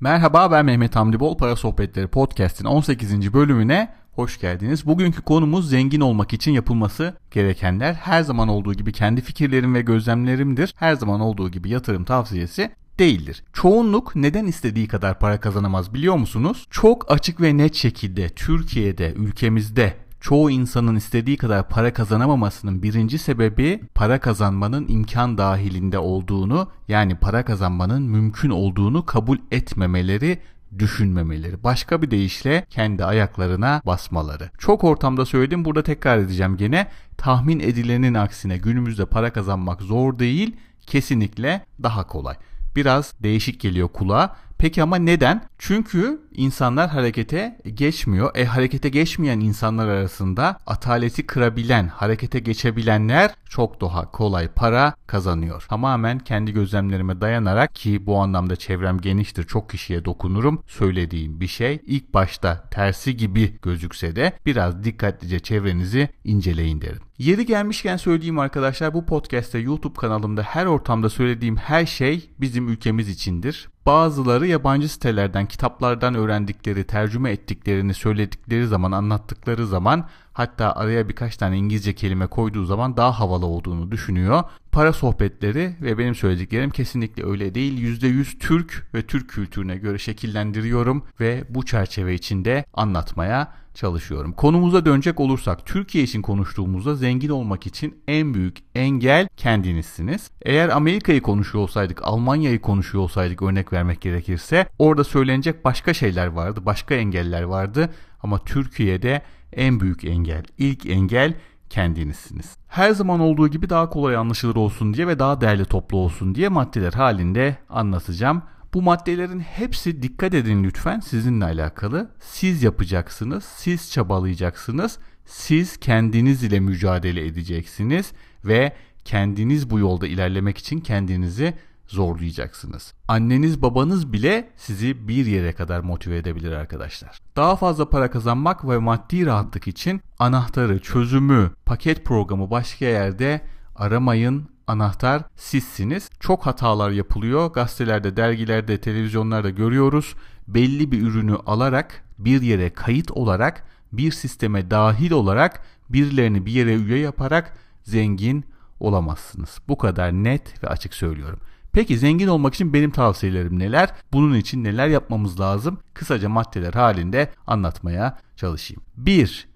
Merhaba ben Mehmet Hamdi Bol Para Sohbetleri Podcast'in 18. bölümüne hoş geldiniz. Bugünkü konumuz zengin olmak için yapılması gerekenler. Her zaman olduğu gibi kendi fikirlerim ve gözlemlerimdir. Her zaman olduğu gibi yatırım tavsiyesi değildir. Çoğunluk neden istediği kadar para kazanamaz biliyor musunuz? Çok açık ve net şekilde Türkiye'de, ülkemizde çoğu insanın istediği kadar para kazanamamasının birinci sebebi para kazanmanın imkan dahilinde olduğunu yani para kazanmanın mümkün olduğunu kabul etmemeleri düşünmemeleri. Başka bir deyişle kendi ayaklarına basmaları. Çok ortamda söyledim burada tekrar edeceğim gene. Tahmin edilenin aksine günümüzde para kazanmak zor değil kesinlikle daha kolay. Biraz değişik geliyor kulağa Peki ama neden? Çünkü insanlar harekete geçmiyor. E harekete geçmeyen insanlar arasında ataleti kırabilen, harekete geçebilenler çok daha kolay para kazanıyor. Tamamen kendi gözlemlerime dayanarak ki bu anlamda çevrem geniştir. Çok kişiye dokunurum. Söylediğim bir şey ilk başta tersi gibi gözükse de biraz dikkatlice çevrenizi inceleyin derim. Yeri gelmişken söyleyeyim arkadaşlar bu podcast'te YouTube kanalımda her ortamda söylediğim her şey bizim ülkemiz içindir. Bazıları yabancı sitelerden, kitaplardan öğrendikleri, tercüme ettiklerini söyledikleri zaman, anlattıkları zaman hatta araya birkaç tane İngilizce kelime koyduğu zaman daha havalı olduğunu düşünüyor. Para sohbetleri ve benim söylediklerim kesinlikle öyle değil. %100 Türk ve Türk kültürüne göre şekillendiriyorum ve bu çerçeve içinde anlatmaya çalışıyorum. Konumuza dönecek olursak Türkiye için konuştuğumuzda zengin olmak için en büyük engel kendinizsiniz. Eğer Amerika'yı konuşuyor olsaydık, Almanya'yı konuşuyor olsaydık örnek vermek gerekirse orada söylenecek başka şeyler vardı, başka engeller vardı ama Türkiye'de en büyük engel, ilk engel kendinizsiniz. Her zaman olduğu gibi daha kolay anlaşılır olsun diye ve daha değerli toplu olsun diye maddeler halinde anlatacağım. Bu maddelerin hepsi dikkat edin lütfen sizinle alakalı. Siz yapacaksınız, siz çabalayacaksınız, siz kendiniz ile mücadele edeceksiniz ve kendiniz bu yolda ilerlemek için kendinizi zorlayacaksınız. Anneniz babanız bile sizi bir yere kadar motive edebilir arkadaşlar. Daha fazla para kazanmak ve maddi rahatlık için anahtarı, çözümü, paket programı başka yerde aramayın, anahtar sizsiniz. Çok hatalar yapılıyor. Gazetelerde, dergilerde, televizyonlarda görüyoruz. Belli bir ürünü alarak bir yere kayıt olarak bir sisteme dahil olarak birilerini bir yere üye yaparak zengin olamazsınız. Bu kadar net ve açık söylüyorum. Peki zengin olmak için benim tavsiyelerim neler? Bunun için neler yapmamız lazım? Kısaca maddeler halinde anlatmaya çalışayım. 1.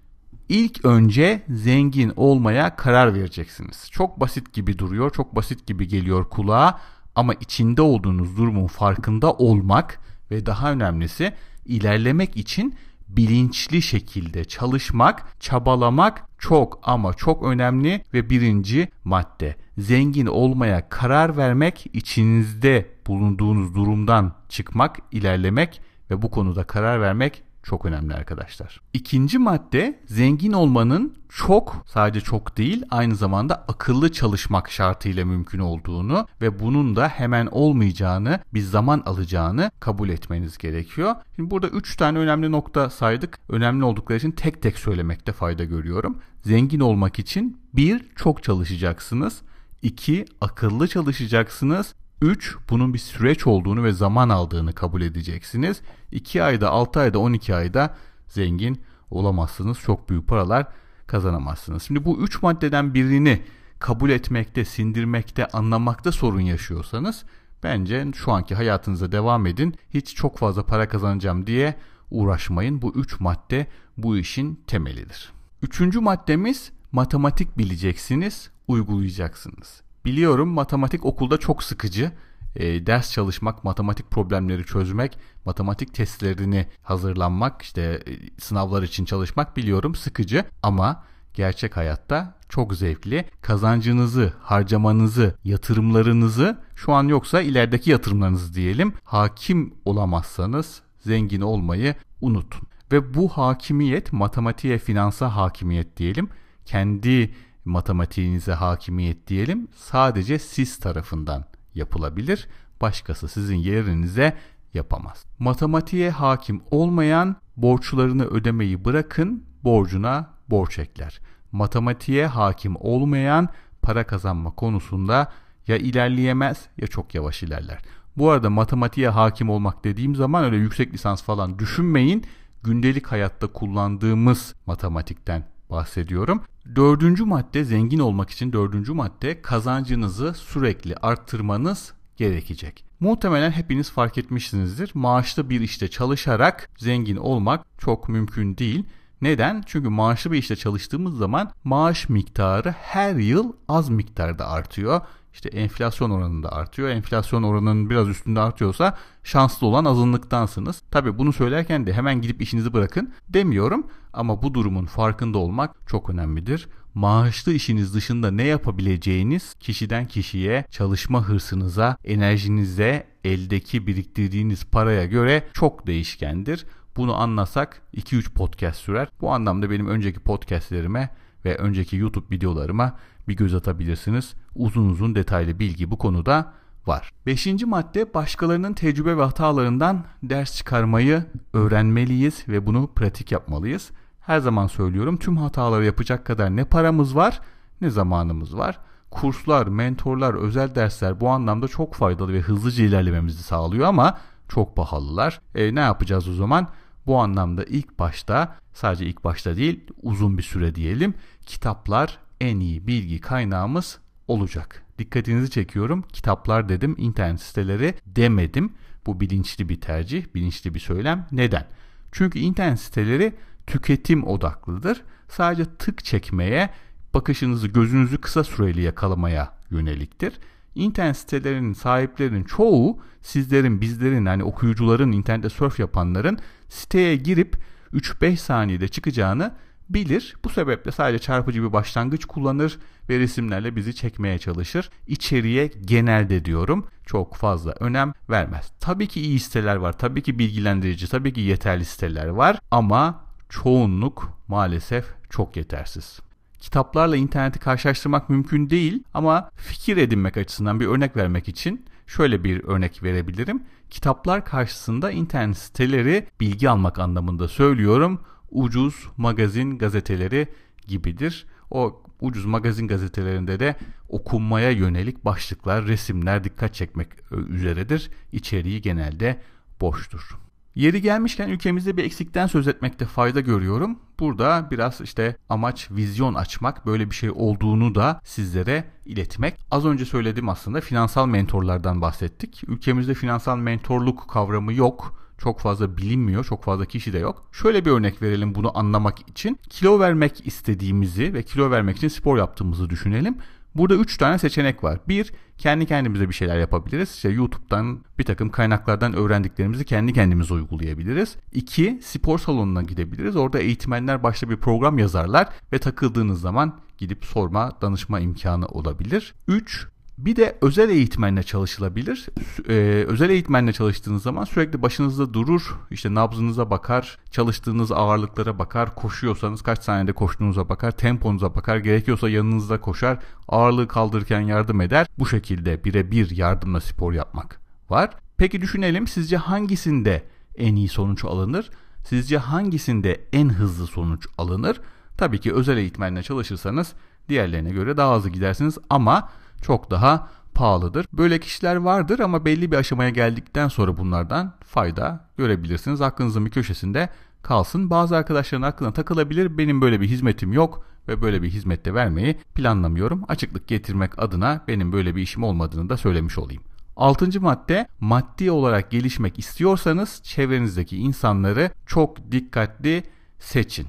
İlk önce zengin olmaya karar vereceksiniz. Çok basit gibi duruyor, çok basit gibi geliyor kulağa ama içinde olduğunuz durumun farkında olmak ve daha önemlisi ilerlemek için bilinçli şekilde çalışmak, çabalamak çok ama çok önemli ve birinci madde. Zengin olmaya karar vermek, içinizde bulunduğunuz durumdan çıkmak, ilerlemek ve bu konuda karar vermek çok önemli arkadaşlar. İkinci madde zengin olmanın çok sadece çok değil aynı zamanda akıllı çalışmak şartıyla mümkün olduğunu ve bunun da hemen olmayacağını bir zaman alacağını kabul etmeniz gerekiyor. Şimdi burada 3 tane önemli nokta saydık. Önemli oldukları için tek tek söylemekte fayda görüyorum. Zengin olmak için bir çok çalışacaksınız. 2. Akıllı çalışacaksınız. 3. Bunun bir süreç olduğunu ve zaman aldığını kabul edeceksiniz. 2 ayda, 6 ayda, 12 ayda zengin olamazsınız. Çok büyük paralar kazanamazsınız. Şimdi bu 3 maddeden birini kabul etmekte, sindirmekte, anlamakta sorun yaşıyorsanız bence şu anki hayatınıza devam edin. Hiç çok fazla para kazanacağım diye uğraşmayın. Bu 3 madde bu işin temelidir. Üçüncü maddemiz matematik bileceksiniz, uygulayacaksınız. Biliyorum matematik okulda çok sıkıcı. E, ders çalışmak, matematik problemleri çözmek, matematik testlerini hazırlanmak, işte e, sınavlar için çalışmak biliyorum sıkıcı ama gerçek hayatta çok zevkli. Kazancınızı, harcamanızı, yatırımlarınızı şu an yoksa ilerideki yatırımlarınızı diyelim hakim olamazsanız zengin olmayı unutun. Ve bu hakimiyet matematiğe, finansa hakimiyet diyelim. Kendi matematiğinize hakimiyet diyelim sadece siz tarafından yapılabilir. Başkası sizin yerinize yapamaz. Matematiğe hakim olmayan borçlarını ödemeyi bırakın borcuna borç ekler. Matematiğe hakim olmayan para kazanma konusunda ya ilerleyemez ya çok yavaş ilerler. Bu arada matematiğe hakim olmak dediğim zaman öyle yüksek lisans falan düşünmeyin. Gündelik hayatta kullandığımız matematikten bahsediyorum. Dördüncü madde zengin olmak için dördüncü madde kazancınızı sürekli arttırmanız gerekecek. Muhtemelen hepiniz fark etmişsinizdir. Maaşlı bir işte çalışarak zengin olmak çok mümkün değil. Neden? Çünkü maaşlı bir işte çalıştığımız zaman maaş miktarı her yıl az miktarda artıyor. İşte enflasyon oranında artıyor. Enflasyon oranının biraz üstünde artıyorsa şanslı olan azınlıktansınız. Tabi bunu söylerken de hemen gidip işinizi bırakın demiyorum ama bu durumun farkında olmak çok önemlidir. Maaşlı işiniz dışında ne yapabileceğiniz kişiden kişiye, çalışma hırsınıza, enerjinize, eldeki biriktirdiğiniz paraya göre çok değişkendir. Bunu anlasak 2-3 podcast sürer. Bu anlamda benim önceki podcastlerime ve önceki YouTube videolarıma bir göz atabilirsiniz. Uzun uzun detaylı bilgi bu konuda var. Beşinci madde başkalarının tecrübe ve hatalarından ders çıkarmayı öğrenmeliyiz ve bunu pratik yapmalıyız. Her zaman söylüyorum tüm hataları yapacak kadar ne paramız var ne zamanımız var. Kurslar, mentorlar, özel dersler bu anlamda çok faydalı ve hızlıca ilerlememizi sağlıyor ama çok pahalılar. E, ne yapacağız o zaman? Bu anlamda ilk başta sadece ilk başta değil uzun bir süre diyelim kitaplar en iyi bilgi kaynağımız olacak. Dikkatinizi çekiyorum. Kitaplar dedim, internet siteleri demedim. Bu bilinçli bir tercih, bilinçli bir söylem. Neden? Çünkü internet siteleri tüketim odaklıdır. Sadece tık çekmeye, bakışınızı, gözünüzü kısa süreli yakalamaya yöneliktir. İnternet sitelerinin sahiplerinin çoğu sizlerin, bizlerin yani okuyucuların, internette surf yapanların siteye girip 3-5 saniyede çıkacağını bilir. Bu sebeple sadece çarpıcı bir başlangıç kullanır ve resimlerle bizi çekmeye çalışır. İçeriye genelde diyorum çok fazla önem vermez. Tabii ki iyi siteler var, tabii ki bilgilendirici, tabii ki yeterli siteler var ama çoğunluk maalesef çok yetersiz. Kitaplarla interneti karşılaştırmak mümkün değil ama fikir edinmek açısından bir örnek vermek için şöyle bir örnek verebilirim. Kitaplar karşısında internet siteleri bilgi almak anlamında söylüyorum ucuz magazin gazeteleri gibidir. O ucuz magazin gazetelerinde de okunmaya yönelik başlıklar, resimler dikkat çekmek üzeredir. İçeriği genelde boştur. Yeri gelmişken ülkemizde bir eksikten söz etmekte fayda görüyorum. Burada biraz işte amaç vizyon açmak, böyle bir şey olduğunu da sizlere iletmek. Az önce söyledim aslında finansal mentorlardan bahsettik. Ülkemizde finansal mentorluk kavramı yok çok fazla bilinmiyor, çok fazla kişi de yok. Şöyle bir örnek verelim bunu anlamak için. Kilo vermek istediğimizi ve kilo vermek için spor yaptığımızı düşünelim. Burada 3 tane seçenek var. Bir, kendi kendimize bir şeyler yapabiliriz. İşte YouTube'dan bir takım kaynaklardan öğrendiklerimizi kendi kendimize uygulayabiliriz. İki, spor salonuna gidebiliriz. Orada eğitmenler başta bir program yazarlar ve takıldığınız zaman gidip sorma, danışma imkanı olabilir. Üç, bir de özel eğitmenle çalışılabilir. Ee, özel eğitmenle çalıştığınız zaman sürekli başınızda durur, işte nabzınıza bakar, çalıştığınız ağırlıklara bakar, koşuyorsanız kaç saniyede koştuğunuza bakar, temponuza bakar, gerekiyorsa yanınızda koşar, ağırlığı kaldırırken yardım eder. Bu şekilde birebir yardımla spor yapmak var. Peki düşünelim sizce hangisinde en iyi sonuç alınır? Sizce hangisinde en hızlı sonuç alınır? Tabii ki özel eğitmenle çalışırsanız diğerlerine göre daha hızlı gidersiniz ama çok daha pahalıdır. Böyle kişiler vardır ama belli bir aşamaya geldikten sonra bunlardan fayda görebilirsiniz. Aklınızın bir köşesinde kalsın. Bazı arkadaşların aklına takılabilir. Benim böyle bir hizmetim yok ve böyle bir hizmette vermeyi planlamıyorum. Açıklık getirmek adına benim böyle bir işim olmadığını da söylemiş olayım. Altıncı madde maddi olarak gelişmek istiyorsanız çevrenizdeki insanları çok dikkatli seçin.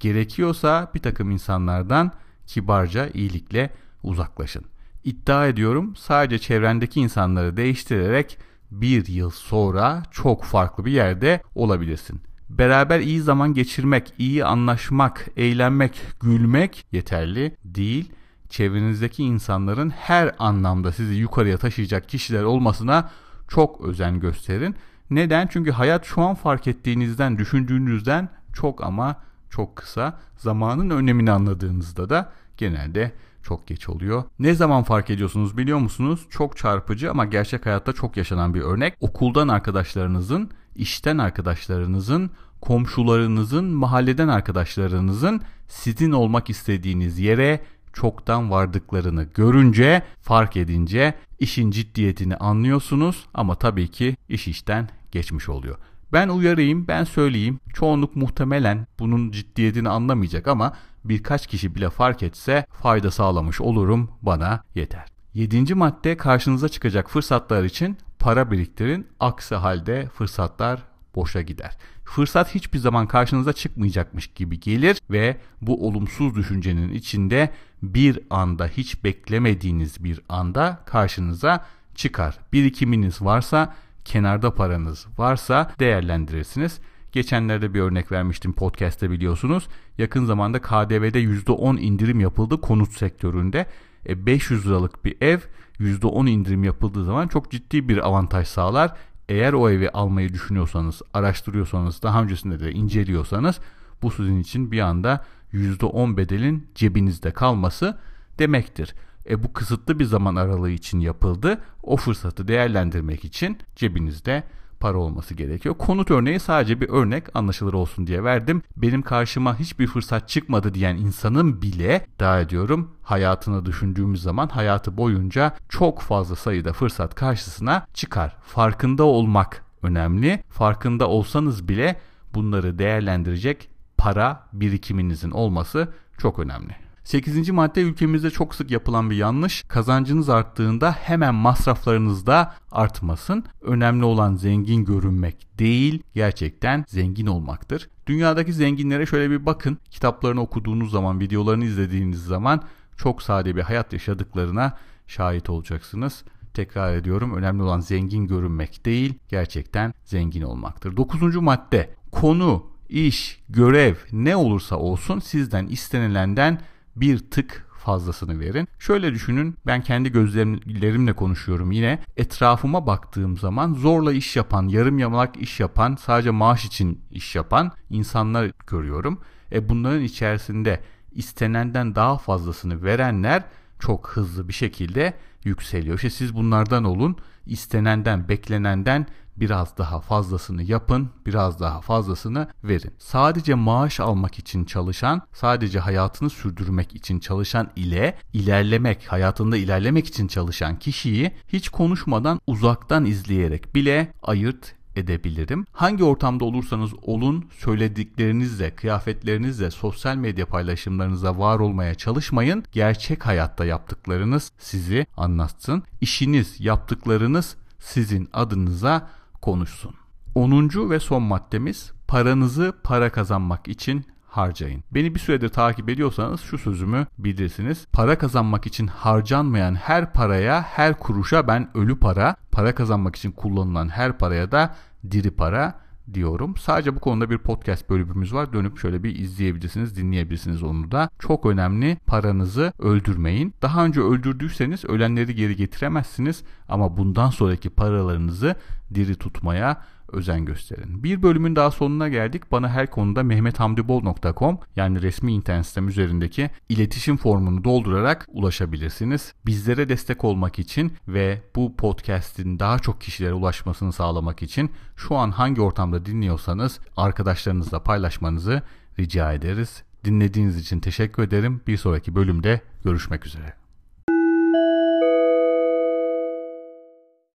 Gerekiyorsa bir takım insanlardan kibarca iyilikle uzaklaşın. İddia ediyorum sadece çevrendeki insanları değiştirerek bir yıl sonra çok farklı bir yerde olabilirsin. Beraber iyi zaman geçirmek, iyi anlaşmak, eğlenmek, gülmek yeterli değil. Çevrenizdeki insanların her anlamda sizi yukarıya taşıyacak kişiler olmasına çok özen gösterin. Neden? Çünkü hayat şu an fark ettiğinizden, düşündüğünüzden çok ama çok kısa. Zamanın önemini anladığınızda da genelde çok geç oluyor. Ne zaman fark ediyorsunuz biliyor musunuz? Çok çarpıcı ama gerçek hayatta çok yaşanan bir örnek. Okuldan arkadaşlarınızın, işten arkadaşlarınızın, komşularınızın, mahalleden arkadaşlarınızın sizin olmak istediğiniz yere çoktan vardıklarını görünce, fark edince işin ciddiyetini anlıyorsunuz ama tabii ki iş işten geçmiş oluyor. Ben uyarayım, ben söyleyeyim. Çoğunluk muhtemelen bunun ciddiyetini anlamayacak ama birkaç kişi bile fark etse fayda sağlamış olurum bana yeter. Yedinci madde karşınıza çıkacak fırsatlar için para biriktirin. Aksi halde fırsatlar boşa gider. Fırsat hiçbir zaman karşınıza çıkmayacakmış gibi gelir ve bu olumsuz düşüncenin içinde bir anda hiç beklemediğiniz bir anda karşınıza çıkar. Birikiminiz varsa, kenarda paranız varsa değerlendirirsiniz. Geçenlerde bir örnek vermiştim podcast'te biliyorsunuz. Yakın zamanda KDV'de %10 indirim yapıldı konut sektöründe. E 500 liralık bir ev %10 indirim yapıldığı zaman çok ciddi bir avantaj sağlar. Eğer o evi almayı düşünüyorsanız, araştırıyorsanız, daha öncesinde de inceliyorsanız bu sizin için bir anda %10 bedelin cebinizde kalması demektir. E bu kısıtlı bir zaman aralığı için yapıldı. O fırsatı değerlendirmek için cebinizde para olması gerekiyor. Konut örneği sadece bir örnek anlaşılır olsun diye verdim. Benim karşıma hiçbir fırsat çıkmadı diyen insanın bile daha ediyorum hayatını düşündüğümüz zaman hayatı boyunca çok fazla sayıda fırsat karşısına çıkar. Farkında olmak önemli. Farkında olsanız bile bunları değerlendirecek para birikiminizin olması çok önemli. 8. madde ülkemizde çok sık yapılan bir yanlış. Kazancınız arttığında hemen masraflarınız da artmasın. Önemli olan zengin görünmek değil, gerçekten zengin olmaktır. Dünyadaki zenginlere şöyle bir bakın. Kitaplarını okuduğunuz zaman, videolarını izlediğiniz zaman çok sade bir hayat yaşadıklarına şahit olacaksınız. Tekrar ediyorum önemli olan zengin görünmek değil, gerçekten zengin olmaktır. 9. madde konu, iş, görev ne olursa olsun sizden istenilenden bir tık fazlasını verin. Şöyle düşünün ben kendi gözlerimle konuşuyorum yine. Etrafıma baktığım zaman zorla iş yapan, yarım yamalak iş yapan, sadece maaş için iş yapan insanlar görüyorum. E bunların içerisinde istenenden daha fazlasını verenler çok hızlı bir şekilde yükseliyor. İşte siz bunlardan olun. İstenenden, beklenenden biraz daha fazlasını yapın, biraz daha fazlasını verin. Sadece maaş almak için çalışan, sadece hayatını sürdürmek için çalışan ile ilerlemek, hayatında ilerlemek için çalışan kişiyi hiç konuşmadan uzaktan izleyerek bile ayırt edebilirim. Hangi ortamda olursanız olun söylediklerinizle, kıyafetlerinizle, sosyal medya paylaşımlarınıza var olmaya çalışmayın. Gerçek hayatta yaptıklarınız sizi anlatsın. İşiniz, yaptıklarınız sizin adınıza konuşsun. 10. ve son maddemiz paranızı para kazanmak için harcayın. Beni bir süredir takip ediyorsanız şu sözümü bilirsiniz. Para kazanmak için harcanmayan her paraya, her kuruşa ben ölü para, para kazanmak için kullanılan her paraya da diri para diyorum. Sadece bu konuda bir podcast bölümümüz var. Dönüp şöyle bir izleyebilirsiniz, dinleyebilirsiniz onu da. Çok önemli paranızı öldürmeyin. Daha önce öldürdüyseniz ölenleri geri getiremezsiniz ama bundan sonraki paralarınızı diri tutmaya özen gösterin. Bir bölümün daha sonuna geldik. Bana her konuda mehmethamdibol.com yani resmi internet sitem üzerindeki iletişim formunu doldurarak ulaşabilirsiniz. Bizlere destek olmak için ve bu podcast'in daha çok kişilere ulaşmasını sağlamak için şu an hangi ortamda dinliyorsanız arkadaşlarınızla paylaşmanızı rica ederiz. Dinlediğiniz için teşekkür ederim. Bir sonraki bölümde görüşmek üzere.